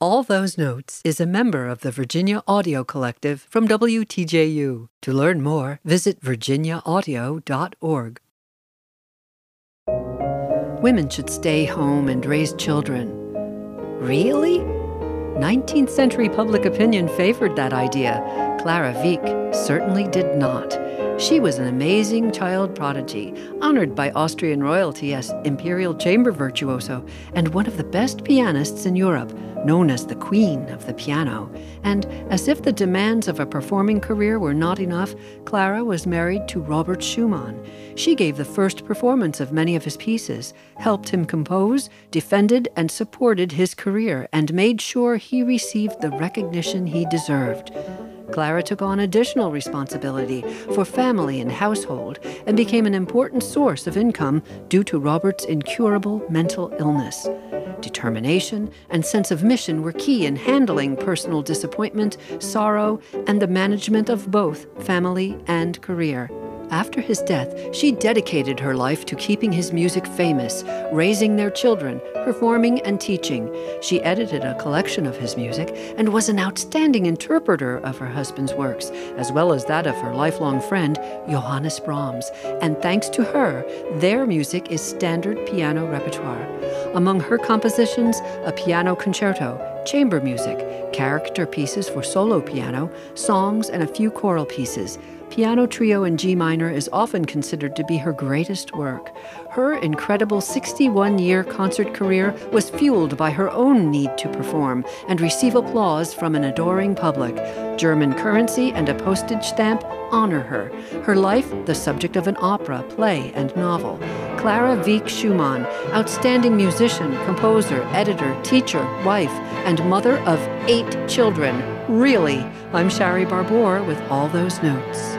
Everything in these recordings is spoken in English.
All Those Notes is a member of the Virginia Audio Collective from WTJU. To learn more, visit virginiaaudio.org. Women should stay home and raise children. Really? 19th century public opinion favored that idea. Clara Wieck certainly did not. She was an amazing child prodigy, honored by Austrian royalty as imperial chamber virtuoso and one of the best pianists in Europe, known as the Queen of the Piano. And as if the demands of a performing career were not enough, Clara was married to Robert Schumann. She gave the first performance of many of his pieces, helped him compose, defended and supported his career, and made sure he received the recognition he deserved. Clara took on additional responsibility for family and household and became an important source of income due to Robert's incurable mental illness. Determination and sense of mission were key in handling personal disappointment, sorrow, and the management of both family and career. After his death, she dedicated her life to keeping his music famous, raising their children, performing, and teaching. She edited a collection of his music and was an outstanding interpreter of her husband's works, as well as that of her lifelong friend, Johannes Brahms. And thanks to her, their music is standard piano repertoire. Among her compositions, a piano concerto, chamber music, character pieces for solo piano, songs, and a few choral pieces. Piano Trio in G minor is often considered to be her greatest work. Her incredible 61 year concert career was fueled by her own need to perform and receive applause from an adoring public. German currency and a postage stamp honor her. Her life, the subject of an opera, play, and novel. Clara Wieck Schumann, outstanding musician, composer, editor, teacher, wife, and mother of eight children. Really, I'm Shari Barbour with all those notes.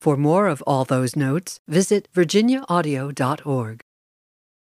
For more of all those notes, visit virginiaaudio.org.